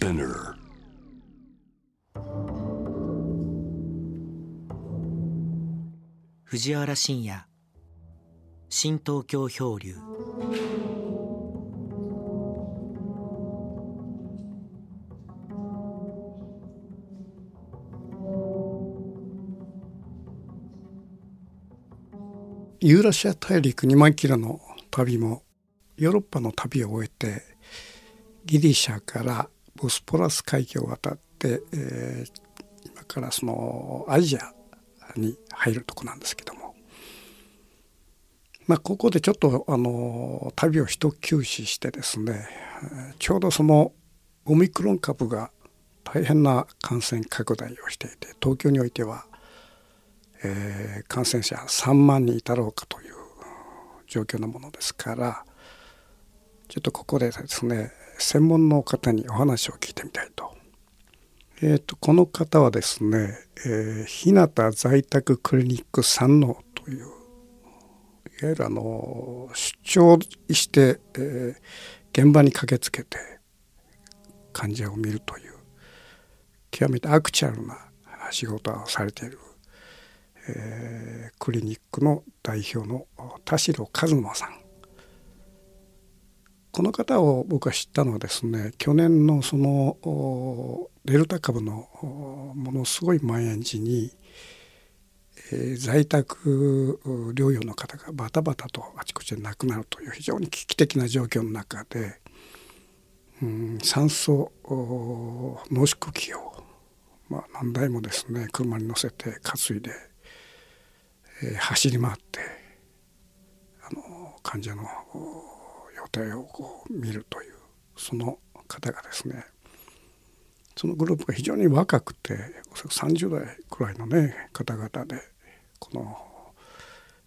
Spinner. 藤原信也新東京漂流ユーラシア大陸2万キロの旅もヨーロッパの旅を終えてギリシャからボスポラス海峡を渡って、えー、今からそのアジアに入るとこなんですけども、まあ、ここでちょっとあの旅を一休止してですねちょうどそのオミクロン株が大変な感染拡大をしていて東京においてはえー、感染者3万人いたろうかという状況のものですからちょっとここでですね専門の方にお話を聞いてみたいと。えーと、この方はですね、えー、日向在宅クリニック山王といういわゆるあの出張して、えー、現場に駆けつけて患者を見るという極めてアクチュアルな仕事をされているえー、クリニックの代表の田代和馬さんこの方を僕は知ったのはですね去年のそのデルタ株のものすごい蔓延時に、えー、在宅療養の方がバタバタとあちこちで亡くなるという非常に危機的な状況の中で、うん、酸素濃縮器を、まあ、何台もですね車に乗せて担いでえー、走り回ってあの患者の予定をこう見るというその方がですねそのグループが非常に若くて30代くらいのね方々でこの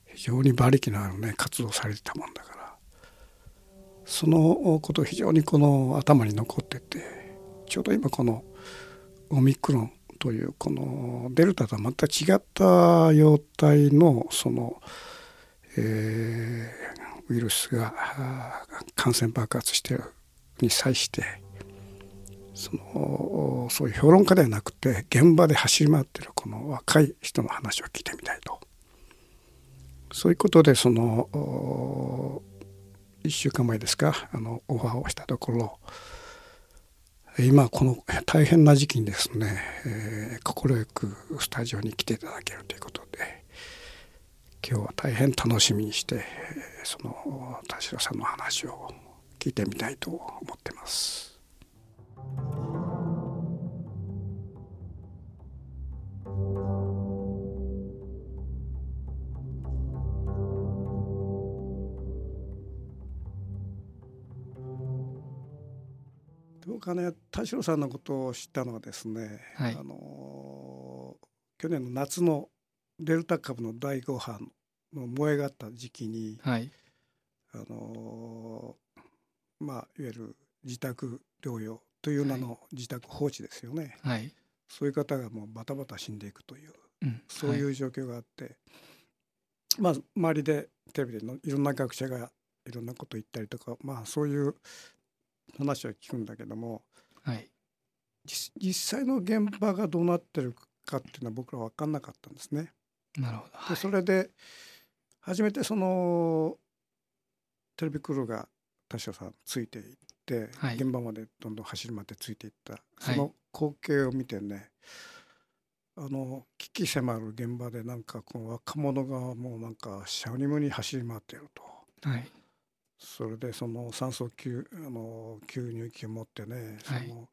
非常に馬力のあるね活動されてたもんだからそのこと非常にこの頭に残っててちょうど今このオミクロンというこのデルタとはまた違った様態のその、え、ウイルスが感染爆発してに際してそのそういう評論家ではなくて現場で走り回ってるこの若い人の話を聞いてみたいと。そういうことでその1週間前ですかあのオファーをしたところ今この大変な時期にですね快、くスタジオに来ていただけるということで今日は大変楽しみにしてその田代さんの話を聞いてみたいと思ってます。僕はね田代さんのことを知ったのはですね、はい、あの去年の夏のデルタ株の第5波の燃え上がった時期に、はい、あのまあいわゆる自宅療養という名の自宅放置ですよね、はい、そういう方がもうバタバタ死んでいくという、うん、そういう状況があって、まあ周りでテレビでのいろんな学者がいろんなこと言ったりとかまあそういう話は聞くんだけども、はい、実際の現場がどうなってるかっていうのは僕ら分かんなかったんですね。なるほど、でそれで初めてそのテレビクルーが田代さんついていって、はい、現場までどんどん走り回ってついていった。その光景を見てね、あの危機迫る現場でなんかこの若者がもうなんかシャウニムに走り回っていると。はい。それでその酸素吸あの吸入器を持ってねその、はい、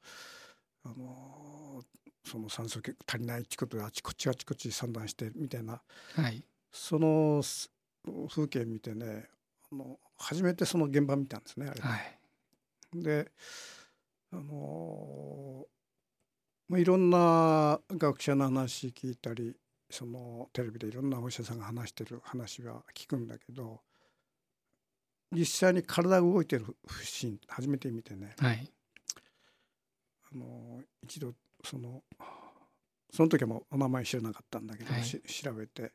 あのその酸素足りないってことであちこちあちこち散乱してみたいな、はい、その風景見てねあの初めてその現場見たんですねあれ、はい、であのまあ、いろんな学者の話聞いたりそのテレビでいろんなお医者さんが話してる話は聞くんだけど実際に体が動いてるシーン初めて見てね、はい、あの一度そのその時はもうお名前知らなかったんだけど、はい、調べて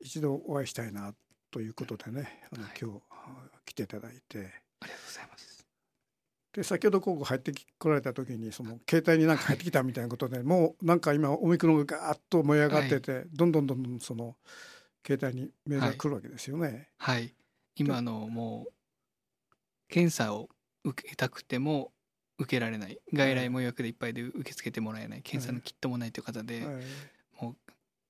一度お会いしたいなということでねあの、はい、今日来ていただいて。ありがとうございます。で先ほどここ入ってこられた時にその携帯になんか入ってきたみたいなことでもうなんか今オミクロンがガーッと燃え上がってて、はい、どんどんどんどんその携帯にメールが来るわけですよね。はい、はい、今のもう検査を受けたくても受けられない。外来も予約でいっぱいで受け付けてもらえない。検査のキットもないという方で、はい、もう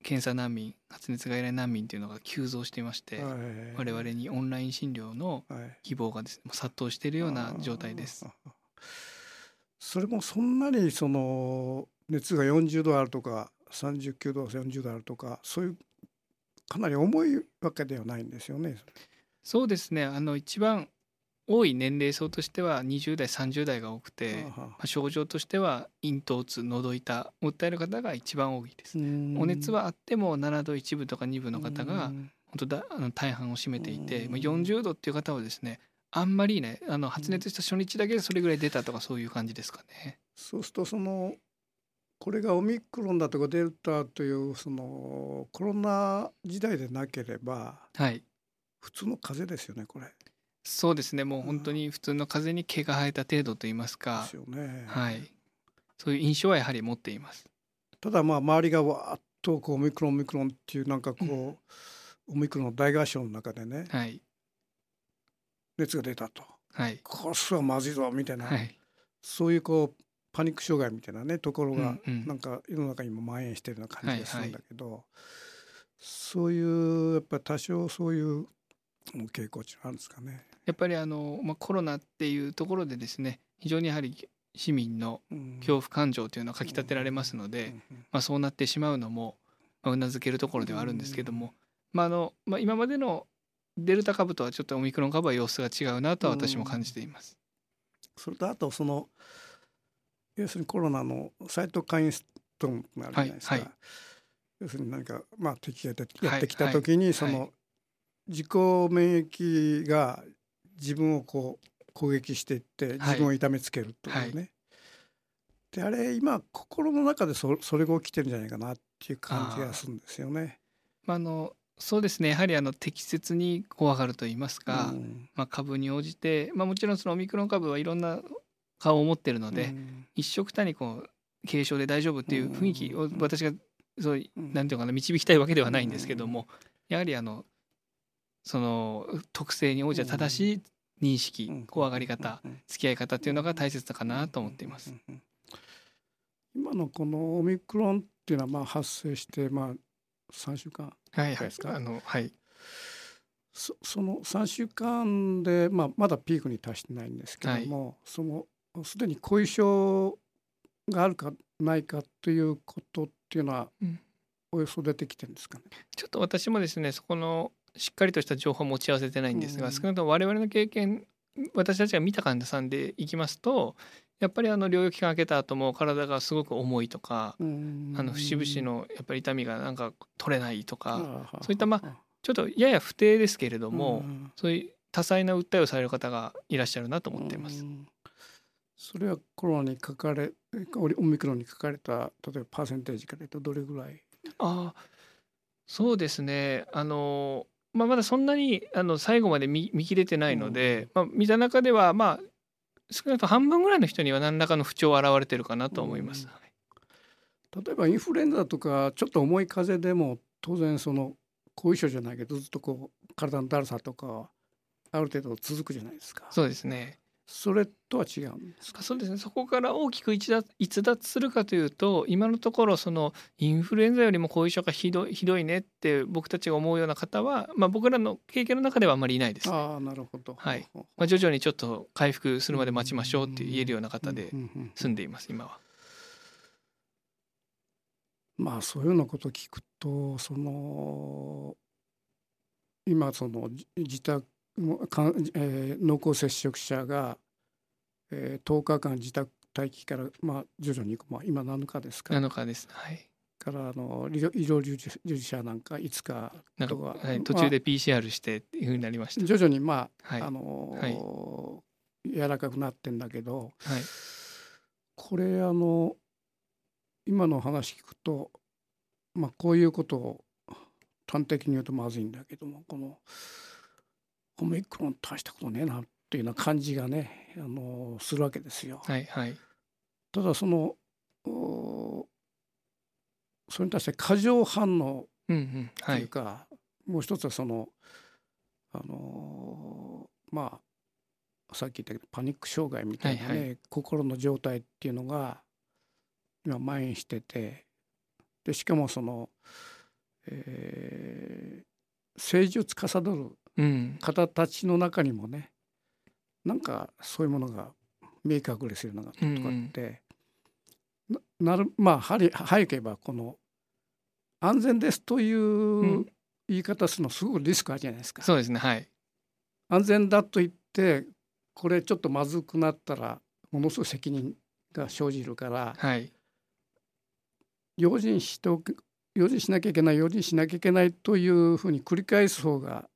検査難民発熱外来難民というのが急増していまして、はい、我々にオンライン診療の希望がですね、殺到しているような状態です。それもそんなにその熱が40度あるとか39度40度あるとかそういうかなり重いわけではないんですよね。そうですね。あの一番多い年齢層としては20代30代が多くて、まあ、症状としては咽頭痛喉痛を訴える方が一番多いです。お熱はあっても7度1分とか2分の方が本当だあの大半を占めていて、まあ、40度っていう方はですねあんまりねあの発熱した初日だけでそれぐらい出たとかそういう感じですかね。そうするとそのこれがオミクロンだとかデルタというそのコロナ時代でなければ、はい、普通の風邪ですよねこれ。そうですね。もう本当に普通の風邪に毛が生えた程度と言いますか、ね、はい、そういう印象はやはり持っています。ただまあ周りがわーっとこうオミクロンオミクロンっていうなんかこう、うん、オミクロンの大合唱の中でね、はい、熱が出たと、はい、これはまずいぞみたいな、はい、そういうこうパニック障害みたいなねところがなんか世の中にも蔓延してるような感じがするんだけど、そういうやっぱ多少そういう傾向値あるんですかね。やっぱりあの、まあ、コロナっていうところでですね非常にやはり市民の恐怖感情というのはかきたてられますので、まあ、そうなってしまうのもうなずけるところではあるんですけども、まああのまあ、今までのデルタ株とはちょっとオミクロン株は様子が違うなとは私も感じています。それとあとその要するにコロナのサイトカインストーンがあるじゃないですか、はいはい、要するに何かまあ敵がやってきた時にその自己免疫が自分をこう攻撃していって自分を痛めつけるというね、であれ今心の中でそそれが起きてるんじゃないかなっていう感じがするんですよね。まあ、あのそうですね。やはりあの適切に怖がると言いますか、うん、まあ、株に応じて、まあ、もちろんそのオミクロン株はいろんな顔を持ってるので、うん、一緒たにこう軽症で大丈夫っていう雰囲気を私がそうなんていうかな導きたいわけではないんですけども、やはりあのその特性に応じた正しい認識、怖がり方、付き合い方っていうのが大切かなと思っています。今のこのオミクロンっていうのはまあ発生してまあ3週間ですか、はい、あのはい。そその3週間で、まあ、まだピークに達してないんですけども、はい、そのすでに後遺症があるかないかということっていうのは、およそ出てきてるんですかね？ちょっと私もですねそこのしっかりとした情報を持ち合わせてないんですが、うん、少なくとも我々の経験私たちが見た患者さんでいきますとやっぱりあの療養期間明けた後も体がすごく重いとか、うん、あの節々のやっぱり痛みがなんか取れないとか、そういったまあちょっとやや不定ですけれども、そういう多彩な訴えをされる方がいらっしゃるなと思っています。それはコロナに書かれオミクロンに書かれた例えばパーセンテージから言うとどれぐらい？あそうですね。あの、まあ、まだそんなにあの最後まで見見切れてないので、うん、まあ、見た中ではまあ少なくとも半分ぐらいの人には何らかの不調現れてるかなと思います。うん、例えばインフルエンザとかちょっと重い風邪でも当然その後遺症じゃないけどずっとこう体のだるさとかある程度続くじゃないですか。そうですね。それとは違うんですか？そうですね。そこから大きく逸脱逸脱するかというと今のところそのインフルエンザよりも後遺症がひどいひどいねって僕たちが思うような方は、まあ、僕らの経験の中ではあまりいないです、ね、あなるほど、はい。まあ、徐々にちょっと回復するまで待ちましょうって言えるような方で住んでいます今は。まあそういうようなことを聞くとその今その自宅かえー、濃厚接触者が、えー、10日間自宅待機から、まあ、徐々に、まあ、今7日ですか。7日です、はい、からあの医療従事者なんか5日とか、はい、途中で PCR してっていうふうになりました、徐々にまあ、はい、あのーはい、柔らかくなってんだけど、はい、これあの今の話聞くと、まあ、こういうことを端的に言うとまずいんだけどもこのオミクロン大したことねえなっていうような感じがねあのするわけですよ。はいはい、ただそのそれに対して過剰反応というか、うんうん。はい、もう一つはそのあのまあさっき言ったけどパニック障害みたいなね、はいはい、心の状態っていうのが今蔓延しててでしかもその、えー、政治を司る方たちの中にもね、うん、なんかそういうものが見え隠れするのがとかって、うん、なるまあ背景はこの安全ですという言い方するのすごくリスクあるじゃないですか。そうですねはい。安全だと言ってこれちょっとまずくなったらものすごい責任が生じるから、はい、用心しておく用心しなきゃいけない用心しなきゃいけないというふうに繰り返す方が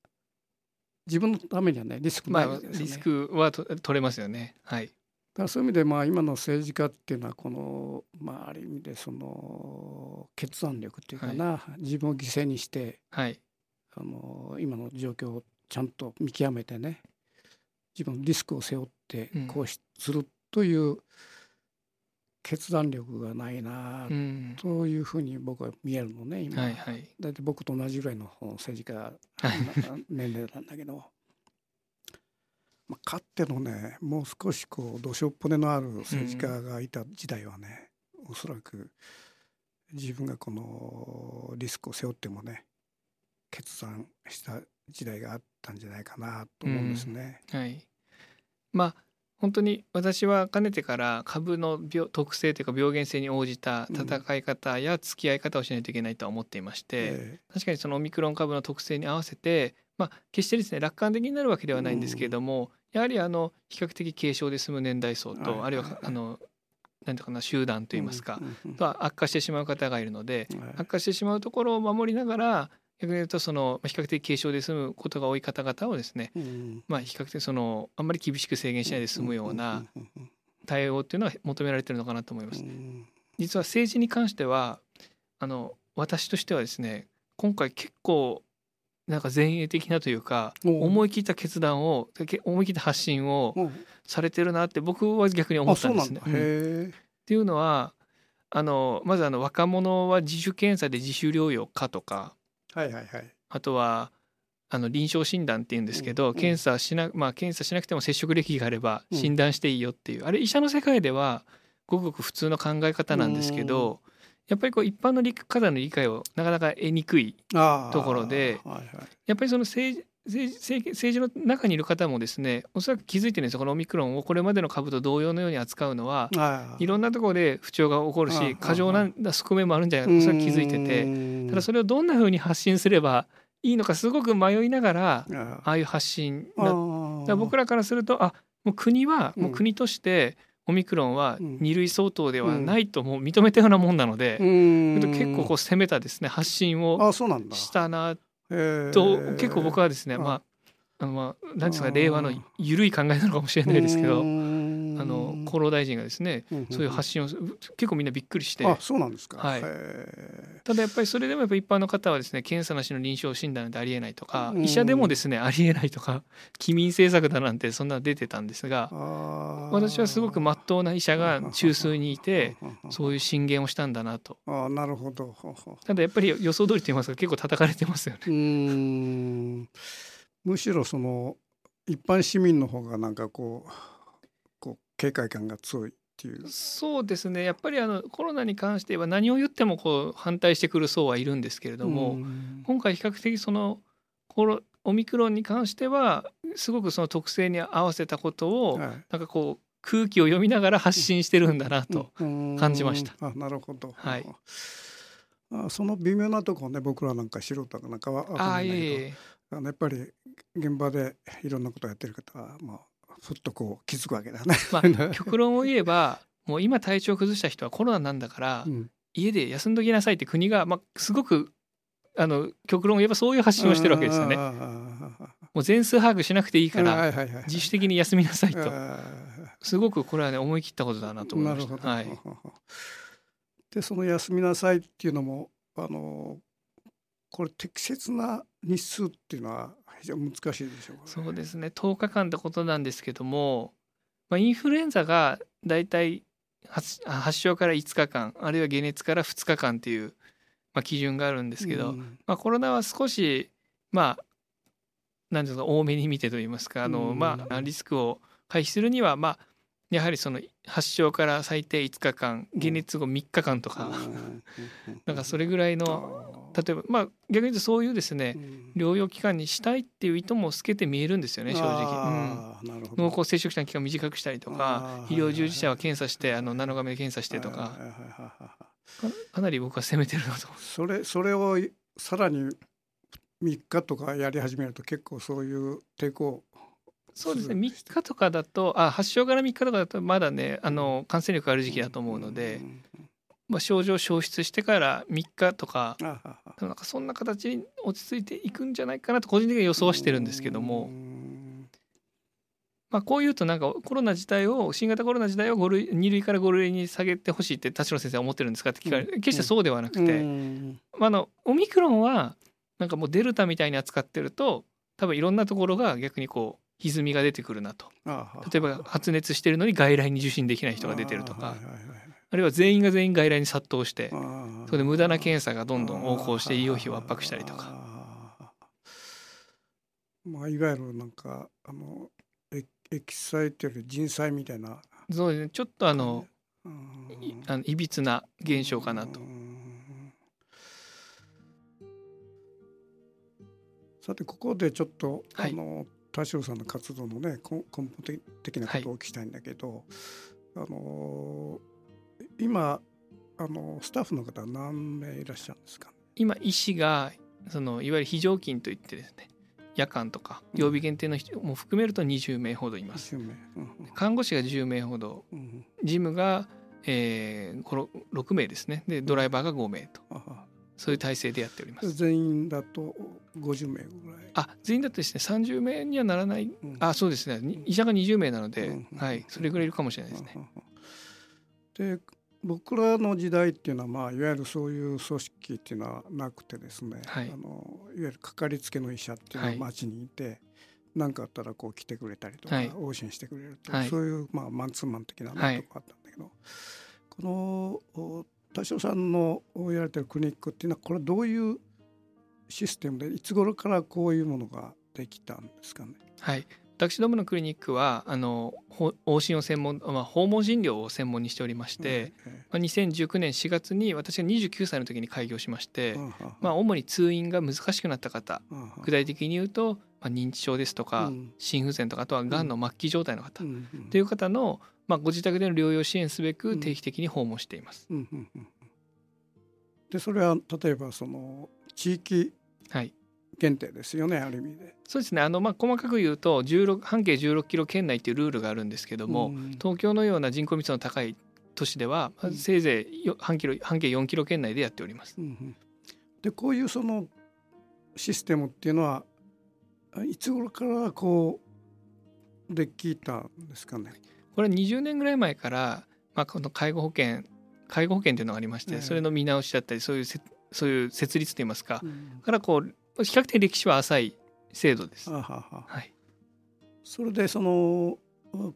自分のためにはねリスクないわけですね、まあ、リスクは取れますよね。はい。だからそういう意味でまあ今の政治家っていうのはこのまあある意味でその決断力っていうかな、はい、自分を犠牲にして、はい、あの今の状況をちゃんと見極めてね自分のリスクを背負ってこうするという、うん決断力がないなというふうに僕は見えるのね今、はいはい、だって僕と同じぐらいの政治家年齢なんだけど、まあ、かってのねもう少しこうどしょっぽねのある政治家がいた時代はね、うん、おそらく自分がこのリスクを背負ってもね決断した時代があったんじゃないかなと思うんですね。うん、はい、まあ本当に私はかねてから株の病特性というか病原性に応じた戦い方や付き合い方をしないといけないと思っていまして、うん、確かにそのオミクロン株の特性に合わせて、まあ、決してですね楽観的になるわけではないんですけれども、うん、やはりあの比較的軽症で済む年代層と、はい、あるいはあのなんていうかな集団といいますか、とは悪化してしまう方がいるので、悪化してしまうところを守りながら逆に言うとその比較的軽症で済むことが多い方々をですね、うん、まあ比較的そのあんまり厳しく制限しないで済むような対応っていうのは求められてるのかなと思います。実は政治に関してはあの私としてはですね今回結構なんか前衛的なというか思い切った決断を思い切った発信をされてるなって僕は逆に思ったんですね。うん、っていうのはあのまずあの若者は自主検査で自主療養かとかはいはいはい、あとはあの臨床診断っていうんですけど、うん、検査しなまあ検査しなくても接触歴があれば診断していいよっていう、うん、あれ医者の世界ではごくごく普通の考え方なんですけど、やっぱりこう一般の方の理解をなかなか得にくいところで、はいはい、やっぱりその政治政治政治の中にいる方もですねおそらく気づいてるんですよ。このオミクロンをこれまでの株と同様のように扱うのはいろんなところで不調が起こるし過剰な側面もあるんじゃないかとそれは気づいててただそれをどんなふうに発信すればいいのかすごく迷いながらああいう発信だ僕らからするとあもう国はもう国としてオミクロンは2類相当ではないともう認めたようなもんなので、結構こう攻めたですね発信をしたなと結構僕はですねまああのまあ何ですか令和の緩い考えなのかもしれないですけどあの厚労大臣がですね、そういう発信を結構みんなびっくりして。あそうなんですか、はい、ただやっぱりそれでもやっぱ一般の方はですね検査なしの臨床診断なんてありえないとか、医者でもですねありえないとか 機民政策だなんてそんな出てたんですが私はすごくまっとうな医者が中枢にいて そういう進言をしたんだなと。あなるほど。ただやっぱり予想通りと言いますか結構叩かれてますよね。むしろその一般市民の方がなんかこう警戒感が強いっていう。そうですね。やっぱりあのコロナに関しては何を言ってもこう反対してくる層はいるんですけれども、今回比較的そのコロオミクロンに関してはすごくその特性に合わせたことを、はい、なんかこう空気を読みながら発信してるんだなと感じました。あなるほど、はい、あその微妙なところね僕らなんか素人なんかは分かんないけどあのやっぱり現場でいろんなことをやってる方はまあふっとこう気づくわけだね。まあ、極論を言えばもう今体調崩した人はコロナなんだから、うん、家で休んどきなさいって国が、まあ、すごくあの極論を言えばそういう発信をしてるわけですよね。もう全数把握しなくていいから自主的に休みなさいと。すごくこれはね思い切ったことだなと思いました。はい、でその休みなさいっていうのもあのこれ適切な日数っていうのは非常に難しいでしょう、ね、そうですね。10日間ってことなんですけども、まあ、インフルエンザがだいたい発症から5日間あるいは解熱から2日間っていう、まあ、基準があるんですけど、うん、まあ、コロナは少しまあ何ですか多めに見てといいますかあの、うん、まあ、リスクを回避するにはまあやはりその発症から最低5日間解熱後3日間とか。なんかそれぐらいの例えばまあ逆に言うとそういうですね療養期間にしたいっていう意図も透けて見えるんですよね正直、うん、濃厚接触者の期間を短くしたりとか医療従事者は検査してあの7日目で検査してとか。かなり僕は攻めてるなとそれそれをさらに3日とかやり始めると結構そういう抵抗そうですね。3日とかだとあ発症から3日とかだとまだねあの感染力ある時期だと思うので、まあ、症状消失してから3日とかなんかそんな形に落ち着いていくんじゃないかなと個人的には予想はしてるんですけども。まあ、こういうとなんかコロナ自体を新型コロナ自体を5類2類から5類に下げてほしいって田代先生は思ってるんですかって聞かれ決してそうではなくて、まあ、あのオミクロンはなんかもうデルタみたいに扱ってると多分いろんなところが逆にこう歪みが出てくるなと。例えば発熱してるのに外来に受診できない人が出てるとか。あるいは全員が全員外来に殺到してそれで無駄な検査がどんどん横行して医療費を圧迫したりとか。まあ、いわゆるなんかあのエエキサイテル人災みたいな。そうですね。ちょっとあのいあのいびつな現象かなと。さてここでちょっと、はい、あの田代さんの活動のね根本的なことをお聞きしたいんだけど、はい、あの今あのスタッフの方は何名いらっしゃるんですか、今医師がそのいわゆる非常勤といってですね夜間とか曜日限定の人も含めると20名ほどいます。うん、看護師が10名ほど、うん、事務が、えー、6名ですねでドライバーが5名と。そういう体制でやっております。全員だと50名ぐらい？あ、全員だとですね、30名にはならない。うん、あ、そうですね。医者が20名なので、うん、はい、それぐらいいるかもしれないですね。で、僕らの時代っていうのは、まあ、いわゆるそういう組織っていうのはなくてですね。はい、あの、いわゆるかかりつけの医者っていうのは町にいて。何、はい、かあったらこう来てくれたりとか、はい、往診してくれると、はい、そういうまあマンツーマン的なとこあったんだけど、この田代さんのやられてるクリニックっていうのはこれどういうシステムでいつ頃からこういうものができたんですかね？はい私どものクリニックはあの往診を専門、まあ、訪問診療を専門にしておりまして、まあ、2019年4月に私が29歳の時に開業しまして、まあ、主に通院が難しくなった方具体的に言うと、まあ、認知症ですとか、心不全とかあとはがんの末期状態の方、という方のまあ、ご自宅での療養支援すべく定期的に訪問しています。でそれは例えばその地域限定ですよね、はい、ある意味で。そうですねあの、まあ、細かく言うと16半径16キロ圏内っていうルールがあるんですけども、うん、東京のような人口密度の高い都市では、うん、せいぜい半キロ半径4キロ圏内でやっております。うんうん、でこういうそのシステムっていうのはいつ頃からこうできたんですかね？これ20年ぐらい前から、まあ、この介護保険介護保険というのがありまして、それの見直しだったりそういうそういう設立といいますか、うん、からこう比較的歴史は浅い制度です。はははい、それでその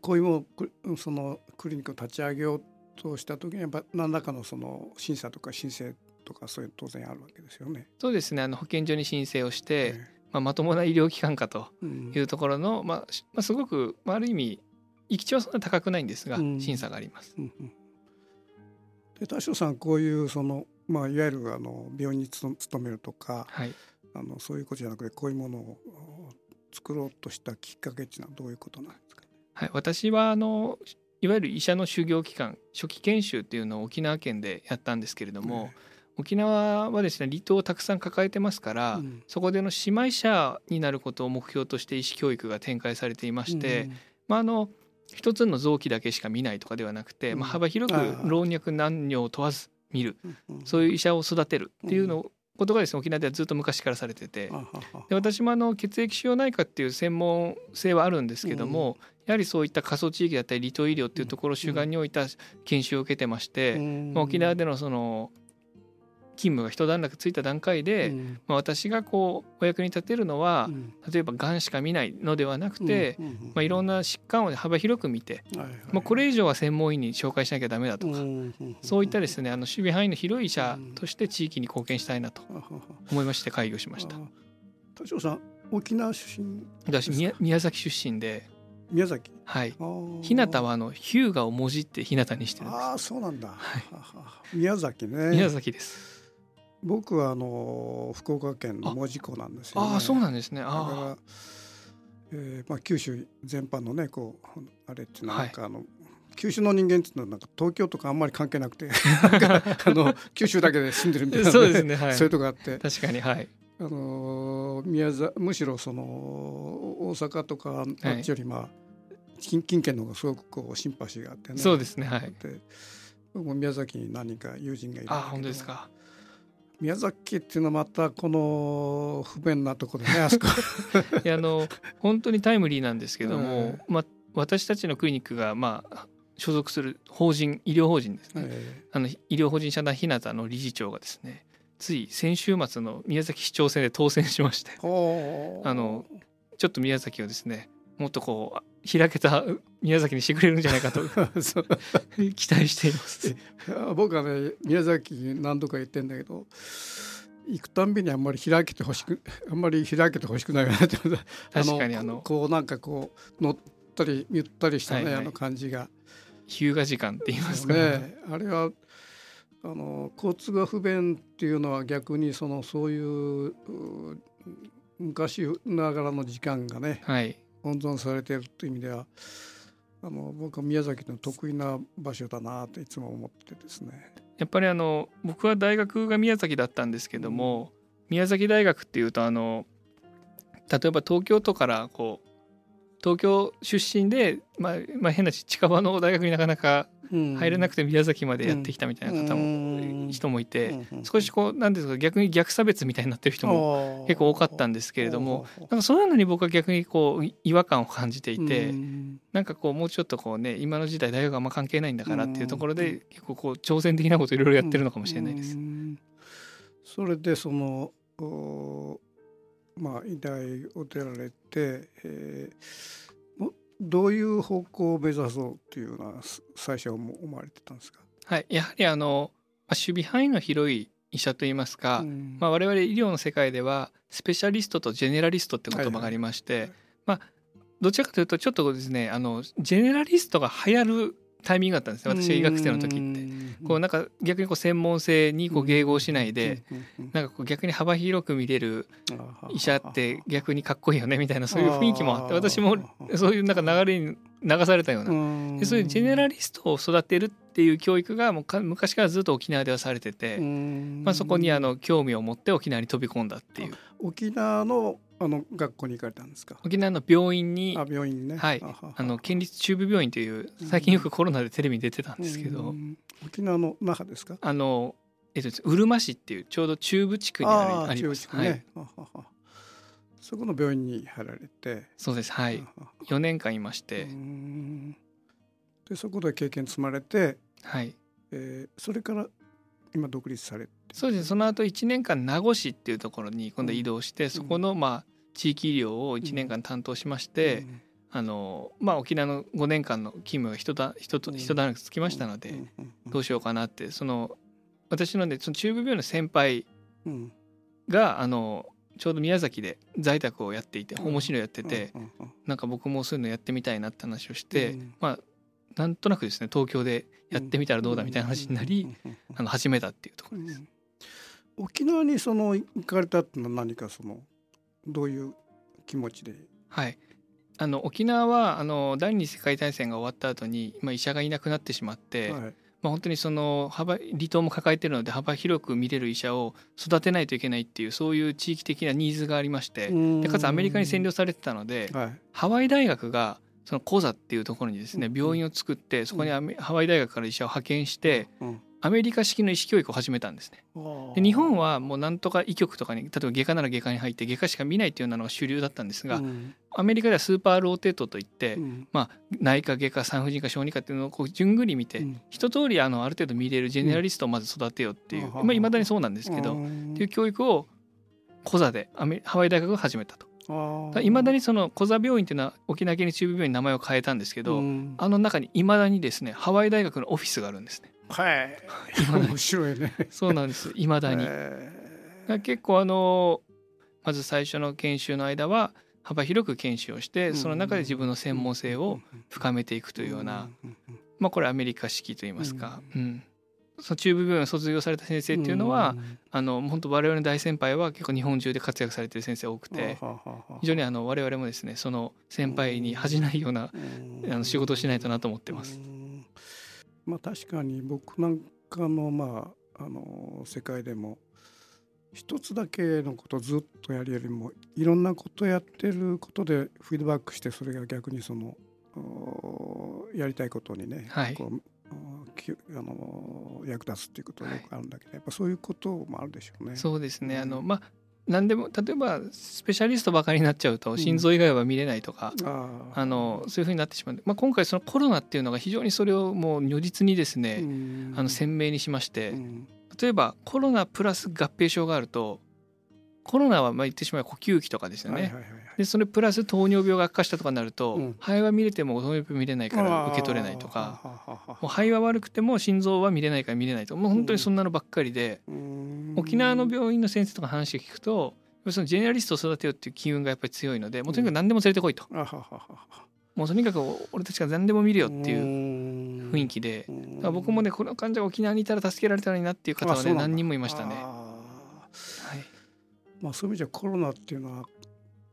こういうそのクリニックを立ち上げようとした時にやっぱ何らかのその審査とか申請とかそういう当然あるわけですよね。そうですね。あの保健所に申請をして、まあ、まともな医療機関かというところの、うん、まあ、まあ、すごく、まあ、ある意味行き地はそんな高くないんですが、うん、審査があります。うんうん、で田代さんこういうその、まあ、いわゆるあの病院に勤めるとか、はい、あのそういうことじゃなくてこういうものを作ろうとしたきっかけっていうのはどういうことなんですか、ね、はい、私はあのいわゆる医者の修行期間初期研修っていうのを沖縄県でやったんですけれども、沖縄はですね離島をたくさん抱えてますから、うん、そこでの姉妹者になることを目標として医師教育が展開されていまして、うん、まああの一つの臓器だけしか見ないとかではなくて、まあ、幅広く老若男女を問わず見る、そういう医者を育てるっていうのことがですね沖縄ではずっと昔からされてて。で私もあの血液腫瘍内科っていう専門性はあるんですけども、やはりそういった過疎地域だったり離島医療っていうところを主眼に置いた研修を受けてまして、まあ、沖縄でのその勤務が一段落ついた段階で、まあ、私がこうお役に立てるのは、例えばがんしか見ないのではなくて、まあ、いろんな疾患を幅広く見て、まあ、これ以上は専門医に紹介しなきゃダメだとか、そういったですねあの守備範囲の広い医者として地域に貢献したいなと思いまして会議をしました。田代さん。沖縄出身私宮宮崎出身で宮崎はい日向はあの日向をもじって日向にしてるん。ですああそうなん。だ、はい、宮崎ね宮崎です僕はあの福岡県の門司港なんですよ、ね、ああそうなんですね。ああ。えーまあ、九州全般のねこうあれってなんかあの、はい、九州の人間っていうのはなんか東京とかあんまり関係なくてあの九州だけで住んでるみたいな、ね、そうですね、はい、そういうとこあって。確かにはい。あの宮沢むしろその大阪とかあっちよりまあ、はい、近近県の方がすごくこうシンパシーがあってね。そうですねはい。で僕も宮崎に何人か友人がいるあ本当ですか宮崎っていうのはまたこの不便なところでね あそこ。いやあの本当にタイムリーなんですけども、まあ、私たちのクリニックがまあ所属する法人医療法人ですね、あの医療法人社団ひなたの理事長がですねつい先週末の宮崎市長選で当選しまして。あのちょっと宮崎をですねもっとこう開けた宮崎にしてくれるんじゃないかと。期待しています。僕はね宮崎何度か言ってんだけど行くたんびにあんまり開けてほしくあんまり開けてほしくないなって 確かにあのこうなんかこう乗ったりゆったりしたね、はいはい、あの感じが。日向時間って言いますかね、ね、あれはあの交通が不便っていうのは逆にそのそういう昔ながらの時間がね、はい、温存されているという意味ではあの僕は宮崎の得意な場所だなといつも思ってですね。やっぱりあの僕は大学が宮崎だったんですけども、うん、宮崎大学っていうとあの例えば東京都からこう東京出身で、まあ、まあ変な近場の大学になかなか入れなくて宮崎までやってきたみたいな方も、人もいて、少しこう何ですか逆に逆差別みたいになってる人も結構多かったんですけれどもなんかそういうのに僕は逆にこう違和感を感じていて、なんかこうもうちょっとこうね今の時代大学あんま関係ないんだからっていうところで結構こう挑戦的なこといろいろやってるのかもしれないです。それでそのまあ医大を出られて、えーどういう方向を目指そうっていうのは最初は思われてたんですか？はい。やはりあの守備範囲の広い医者といいますか、うん、まあ、我々医療の世界ではスペシャリストとジェネラリストって言葉がありまして、はいはい、まあどちらかというとちょっとですねあのジェネラリストが流行るタイミングだったんですね私が医学生の時って。こうなんか逆にこう専門性にこう迎合しないでなんかこう逆に幅広く見れる医者って逆にかっこいいよねみたいなそういう雰囲気もあって私もそういうなんか流れに流されたような。でそういうジェネラリストを育てるっていう教育がもう昔からずっと沖縄ではされてて、まあ、そこにあの興味を持って沖縄に飛び込んだっていう。沖縄のあの学校に行かれたんですか？沖縄の病院にあ病院ね。はい。あの県立中部病院という最近よくコロナでテレビに出てたんですけど、沖縄の那覇ですか？あのえっとうるま市っていうちょうど中部地区にあります、ね、はい、そこの病院に入られて。そうですはい。4年間いまして。でそこで経験積まれて、はい。えー、それから今独立されて。そうです。その後1年間名護市っていうところに今度移動して、うん、そこのまあ地域医療を1年間担当しまして、うん、あのまあ、沖縄の5年間の勤務が一段一一段落つきましたので、どうしようかなって。その私のねその中部病院の先輩が、あのちょうど宮崎で在宅をやっていて訪問診療やってて、なんか僕もそういうのやってみたいなって話をして、まあなんとなくですね東京でやってみたらどうだみたいな話になり、あの始めたっていうところです。沖縄にその行かれたってのは何かそのどういう気持ちで？はい。あの沖縄はあの第二次世界大戦が終わった後に、まあ、医者がいなくなってしまって、はい、まあ、本当にその幅離島も抱えてるので幅広く見れる医者を育てないといけないっていうそういう地域的なニーズがありましてでかつアメリカに占領されてたので、はい、ハワイ大学がそのコザっていうところにですね病院を作ってそこにハワイ大学から医者を派遣してアメリカ式の医師教育を始めたんですね。で日本はもうなんとか医局とかに例えば外科なら外科に入って外科しか見ないっていうのが主流だったんですが、うん、アメリカではスーパーローテートといって、うん、まあ、内科外科産婦人科小児科っていうのをこう順繰り見て、うん、一通りあのある程度見れるジェネラリストをまず育てようっていう、まあ、未だにそうなんですけど、っていう教育をコザでアメハワイ大学が始めたと。いまだにそのコザ病院っていうのは沖縄県立中部病院に名前を変えたんですけど、あの中にいまだにですねハワイ大学のオフィスがあるんですね。はい。面白いね。そうなんです。いまだに。結構あのまず最初の研修の間は幅広く研修をしてその中で自分の専門性を深めていくというような、まあこれアメリカ式といいますか、うん、その中部病院を卒業された先生っていうのは、あの本当我々の大先輩は結構日本中で活躍されてる先生多くて非常にあの我々もですねその先輩に恥じないようなあの仕事をしないとなと思ってます。まあ、確かに僕なんかの,、まあ、あの世界でも一つだけのことをずっとやるよりもいろんなことやってることでフィードバックしてそれが逆にそのやりたいことにね、はい、こうあの役立つっていうことがよくあるんだけど、はい、やっぱそういうこともあるでしょうね。そうですね。あの、まあ何でも例えばスペシャリストばかりになっちゃうと心臓以外は見れないとか、うん、あのそういうふうになってしまう、まあ、今回そのコロナっていうのが非常にそれをもう如実にですね、うん、あの鮮明にしまして、うん、例えばコロナプラス合併症があるとコロナはまあ言ってしまえば呼吸器とかですよね、はいはいはい、でそれプラス糖尿病が悪化したとかになると、うん、肺は見れても糖尿病見れないから受け取れないとか。もう肺は悪くても心臓は見れないから見れないともう本当にそんなのばっかりで、うん、沖縄の病院の先生とか話を聞くとそのジェネラリストを育てようっていう機運がやっぱり強いのでもうとにかく何でも連れてこいと。もうとにかく俺たちが何でも見るよっていう雰囲気で。僕もねこの患者が沖縄にいたら助けられたらいいなっていう方はね何人もいましたね。まあ、そういう意味じゃコロナっていうのは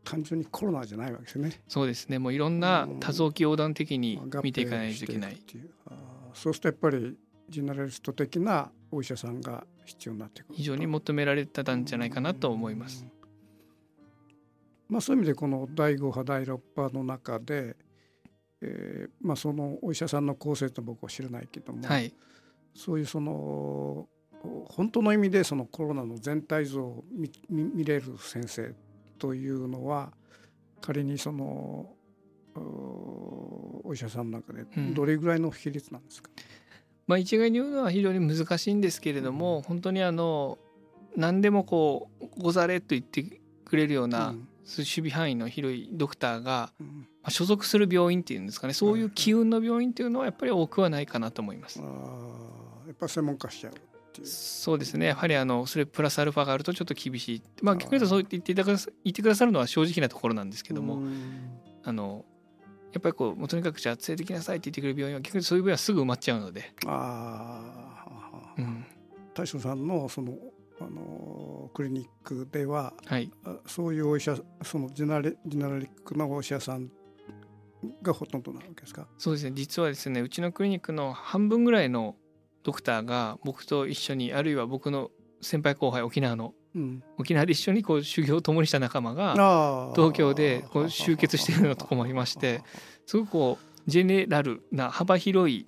単純にコロナじゃないわけですね。そうですねもういろんな多臓器横断的に見ていかないといけない。そうするとやっぱりジェネラリスト的なお医者さんが必要になってくる非常に求められてたんじゃないかなと思います。まあ、そういう意味でこの第5波第6波の中で、えーまあ、そのお医者さんの構成と僕は知らないけども、はい、そういうその本当の意味でそのコロナの全体像を見見れる先生というのは仮にそのお医者さんの中でどれぐらいの比率なんですか、うん、まあ、一概に言うのは非常に難しいんですけれども、うん、本当にあの何でもこう「ござれ」と言ってくれるような、守備範囲の広いドクターが、まあ、所属する病院っていうんですかねそういう機運の病院っていうのはやっぱり多くはないかなと思います。あやっぱ専門化しちゃうそうですね。やはりあのそれプラスアルファがあるとちょっと厳しい。まあ逆に言うとそう言っていただ言ってくださるのは正直なところなんですけどもあのやっぱりこうもうとにかくじゃあ連れてきなさいって言ってくれる病院は逆にそういう病院はすぐ埋まっちゃうので。あうん、大将さんのそのあのクリニックでは、はい、そういうお医者そのジェナレジェナリックなお医者さんがほとんどなわけですか？そうですね。実はですねうちのクリニックの半分ぐらいのドクターが僕と一緒にあるいは僕の先輩後輩沖縄の、うん、沖縄で一緒にこう修行を共にした仲間が東京でこう集結しているようなとこもありましてすごくこうジェネラルな幅広い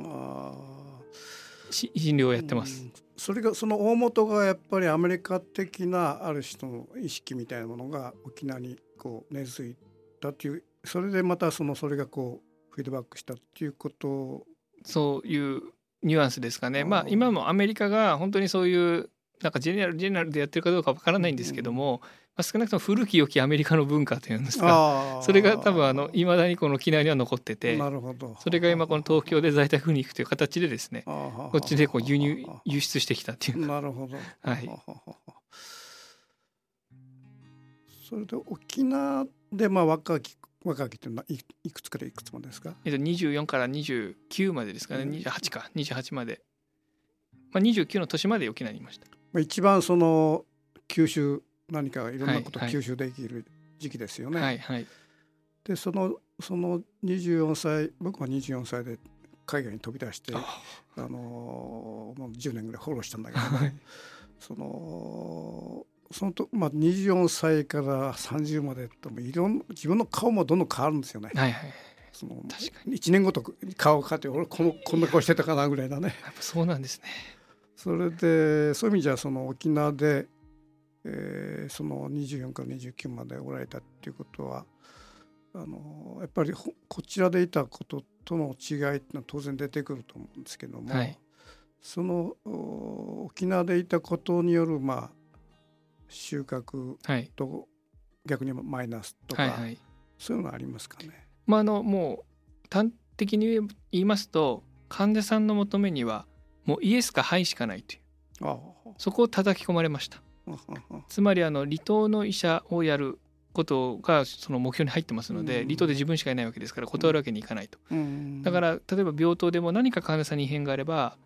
診療をやってます。それがその大元がやっぱりアメリカ的なある人の意識みたいなものが沖縄にこう根付いたっていうそれでまたそのそれがこうフィードバックしたっていうこと。そういうニュアンスですかね。まあ今もアメリカが本当にそういうなんかジェネラルジェネラルでやってるかどうかわからないんですけども、まあ、少なくとも古き良きアメリカの文化というんですかそれが多分あのいまだにこの沖縄には残っててなるほど。それが今この東京で在宅に行くという形でですねこっちでこう輸入輸出してきたっていうなるほど。はい。それで沖縄でまあ若き若きっていうのはいいくつからいくつまでですか、えっと、24から29までですかね、うん、28か。28まで、まあ、29の年まで沖縄にいました、まあ、一番その吸収何かいろんなこと吸収できる時期ですよね。はいはい、でそのその24歳僕は24歳で海外に飛び出してあのもう10年ぐらいフォローしたんだけど、はい、そのそのと、まあ、24歳から30までともいろん自分の顔もどんどん変わるんですよね。はいはいその1年ごと顔変わって俺このこんな顔してたかなぐらいだね。やっぱそうなんですね。それでそういう意味じゃその沖縄で、えー、その24から29までおられたっていうことはあのやっぱりこちらでいたこととの違いっていうのは当然出てくると思うんですけども、はい、その沖縄でいたことによるまあ収穫と逆にマイナスとか、はいはい、そういうのありますかね？まあ、あのもう端的に言いますと患者さんの求めにはもうイエスかハイしかないという。そこを叩き込まれました。つまりあの離島の医者をやることがその目標に入ってますので、離島で自分しかいないわけですから断るわけにいかないと、だから例えば病棟でも何か患者さんに異変があれば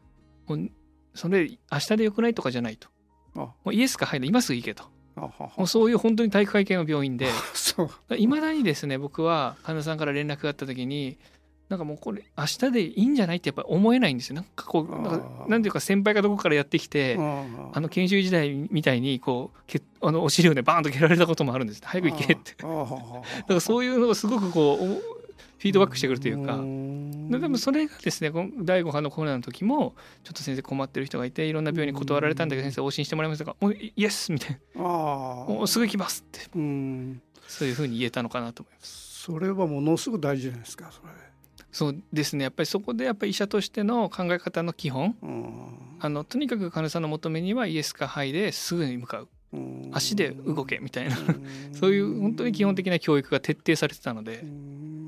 もうそれ明日でよくないとかじゃないともうイエスかハイで今すぐ行けと。もうそういう本当に体育会系の病院で。いまだにですね僕は患者さんから連絡があった時になんかもうこれ明日でいいんじゃないってやっぱ思えないんですよ。なんかこうなんかなんていうか先輩がどこからやってきてあの研修時代みたいにこうけあのお尻をねバーンと蹴られたこともあるんです。早く行けって。だ からそういうのがすごくこうフィードバックしてくるというか。でもそれがですね第5波のコロナの時もちょっと先生困ってる人がいていろんな病院に断られたんだけど先生往診してもらいましたかもうイエスみたいな。もうすぐ行きますって。そういうふうに言えたのかなと思います。それはものすごく大事じゃないですかそれ。そうですね。やっぱりそこでやっぱり医者としての考え方の基本、あのとにかく患者さんの求めにはイエスかハイですぐに向かう、足で動けみたいなそういう本当に基本的な教育が徹底されてたので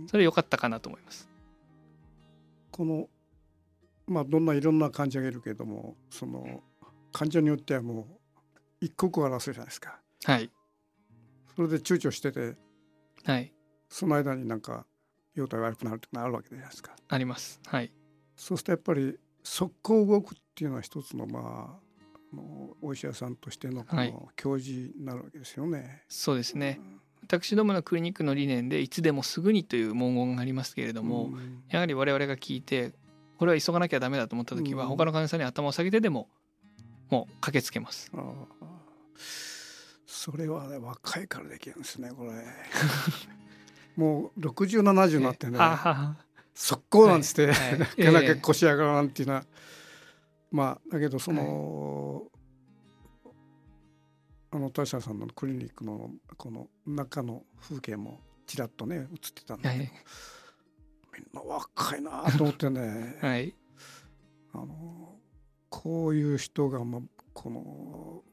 それ良かったかなと思います。このまあどんないろんな患者がいるけれどもその患者によってはもう一刻を争うじゃないですか。はい。それで躊躇してて、はい。その間になんか容体悪くなるってのあるわけじゃないですか。あります。はい。そうするとやっぱり速攻動くっていうのは一つのまあお医者さんとしてのこの教示になるわけですよね。はい、そうですね。うん。私どものクリニックの理念でいつでもすぐにという文言がありますけれども、うん、やはり我々が聞いてこれは急がなきゃダメだと思った時は、うん、他の患者さんに頭を下げてでももう駆けつけます。それはね若いからできるんですねこれ。もう6070になってね速攻なんつって、なかなか腰上がらなんていうのは、まあだけどその、あの田下さんのクリニックのこの中の風景もちらっとね映ってたんだけど、みんな若いなと思ってね、はい、あのこういう人が、まあ、この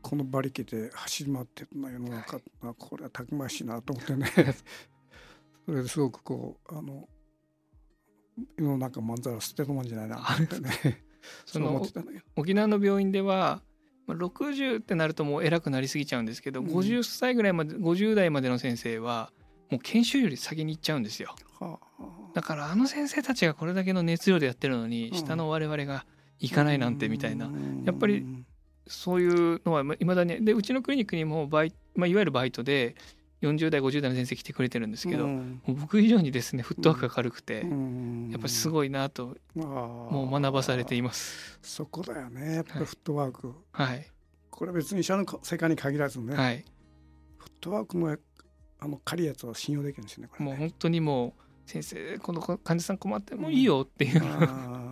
この馬力で走り回ってるの世の中、はい、これはたくましいなと思ってね。それですごくこうあの世の中まんざら捨てるもんじゃないなってね その沖縄の病院では60ってなるともう偉くなりすぎちゃうんですけど、うん、50歳ぐらいまで50代までの先生はもう研修より先に行っちゃうんですよ、はあ、だからあの先生たちがこれだけの熱量でやってるのに、下の我々が行かないなんてみたいな、やっぱりそういうのはいまだに。でうちのクリニックにもバイ、まあ、いわゆるバイトで40代50代の先生来てくれてるんですけど、うん、僕以上にですねフットワークが軽くて、うん、やっぱりすごいなと、もう学ばされています。そこだよねやっぱりフットワーク。はい。これは別に医者の世界に限らずね、はい、フットワークのあの軽いやつは信用できるんですねね。もう本当にもう先生この患者さん困ってもいいよっていう、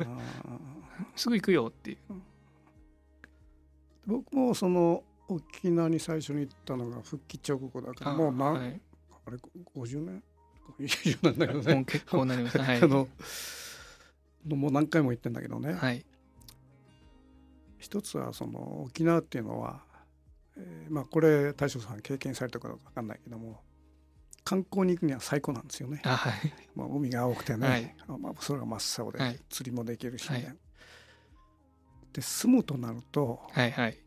すぐ行くよっていう。僕もその沖縄に最初に行ったのが復帰直後だからもう何、はい、あれ50年20年だけどね。結構なります、はい、あのもう何回も行ってんだけどね、はい、一つはその沖縄っていうのは、えー、まあこれ大将さん経験されたかどうか分かんないけども観光に行くには最高なんですよね。はい、まあ、海が青くてね、はい、まあ、空が真っ青で釣りもできるし、ね、で住むとなると、はいはい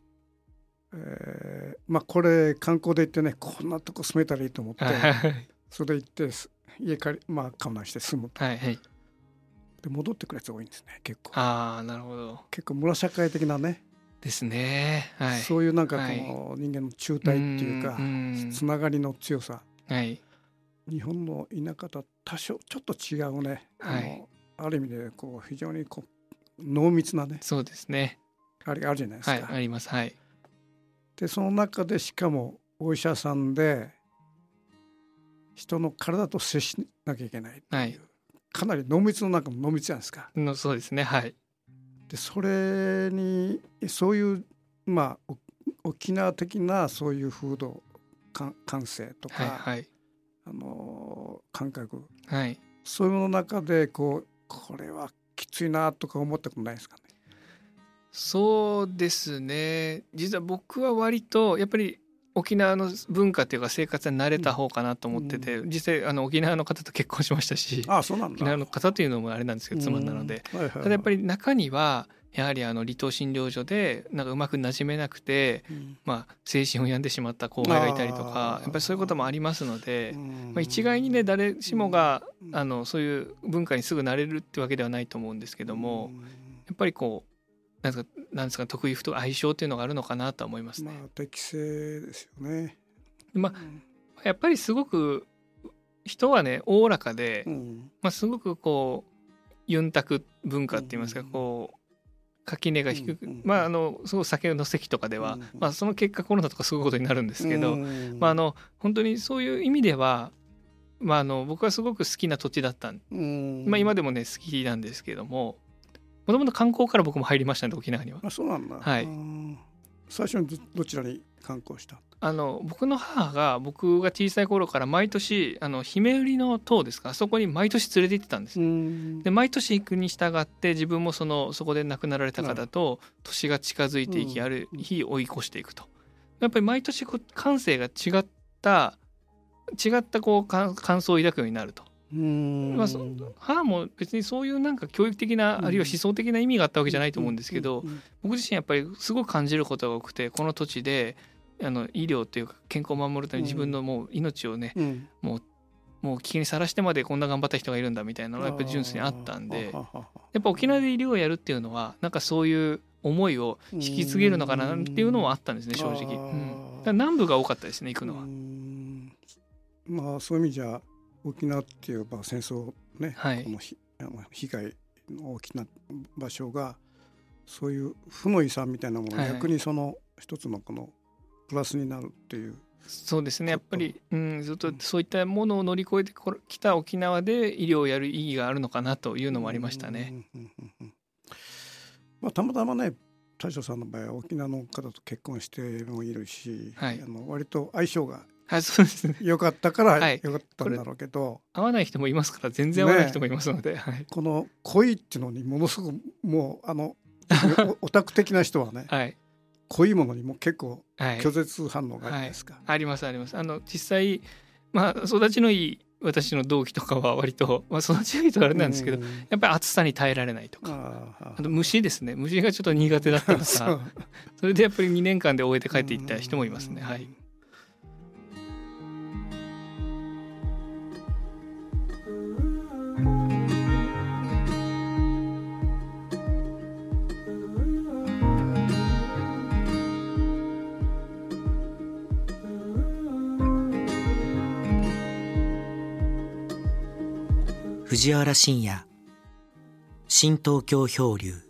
えー、まあこれ観光で行ってねこんなとこ住めたらいいと思って、それで行って家借りまあ観覧して住むと、はいはい、で戻ってくるやつ多いんですね結構。ああなるほど。結構村社会的なね。ですね、はい、そういうなんかこの人間の中体っていうか、はい、つながりの強さ、はい、日本の田舎と多少ちょっと違うね、はい、あのある意味でこう非常にこう濃密なね。そうですね。あれあるじゃないですか。はい、あります。はい。でその中でしかもお医者さんで人の体と接しなきゃいけないはい、かなり濃密の中の濃密じゃないですか。のそうですねはい。でそれにそういうまあ沖縄的なそういう風土感性とか、はいはい、あの感覚、はい、そういうものの中でこうこれはきついなとか思ったことないですかね？そうですね。実は僕は割とやっぱり沖縄の文化っていうか生活に慣れた方かなと思ってて、うん、実際あの沖縄の方と結婚しましたしあそうなん沖縄の方というのもあれなんですけど妻なので、はいはいはい、ただやっぱり中にはやはりあの離島診療所でなんかうまくなじめなくて、うん、まあ、精神を病んでしまった後輩がいたりとかやっぱりそういうこともありますので、まあ、一概にね誰しもがあのそういう文化にすぐなれるってわけではないと思うんですけどもやっぱりこうなんですかなんですか得意不得相性っていうのがあるのかなと思いますね。まあ、適正ですよね。まあ、やっぱりすごく人はねおおらかで、うん、まあ、すごくこうユンタク文化って言いますか、うん、こう垣根が低く、うん、まああのすごい酒の席とかでは、うん、まあ、その結果コロナとかそういうことになるんですけど、まあ、あの本当にそういう意味では、まあ、あの僕はすごく好きな土地だったん、まあ、今でもね好きなんですけどももともと観光から僕も入りましたね沖縄には。あそうなんだ、はい、最初にどちらに観光した？あの僕の母が僕が小さい頃から毎年あの姫売りの塔ですか？そこに毎年連れて行ってたんですで毎年行くに従って自分もそのそこで亡くなられた方と年が近づいていき、ある日追い越していくと。やっぱり毎年こう感性が違った違ったこう感想を抱くようになるとまあ、母も別にそういうなんか教育的な、あるいは思想的な意味があったわけじゃないと思うんですけど、僕自身やっぱりすごく感じることが多くてこの土地であの医療というか健康を守るために自分のもう命をね、もうもう危険にさらしてまでこんな頑張った人がいるんだみたいなのがやっぱり純粋にあったんでやっぱ沖縄で医療をやるっていうのはなんかそういう思いを引き継げるのかなっていうのもあったんですね正直、うん、南部が多かったですね行くのは。まあそういう意味じゃ沖縄っていうまあ戦争ね、はい、このあの被害の大きな場所がそういう負の遺産みたいなものが逆にその一つのこのプラスになるっていう。そうですね。やっぱり、うん、ずっとそういったものを乗り越えてきた沖縄で医療をやる意義があるのかなというのもありましたね。まあ、たまたまね大将さんの場合は沖縄の方と結婚してもいるし、はい、あの割と相性がはい、そうですね。よかったからよかったんだろうけど、合わない人もいますから全然合わない人もいますので、ねはい、この恋っていうのにものすごくもうあの オタク的な人はね、はい、濃いものにも結構拒絶反応があるんですか、はい、ありますあります。あの実際まあ育ちのいい私の同期とかは割と、まあ、育ちのいいとあれなんですけど、やっぱり暑さに耐えられないとか。あと虫ですね。虫がちょっと苦手だったとかそれでやっぱり2年間で終えて帰っていった人もいますね。はい。藤原信也。新東京漂流。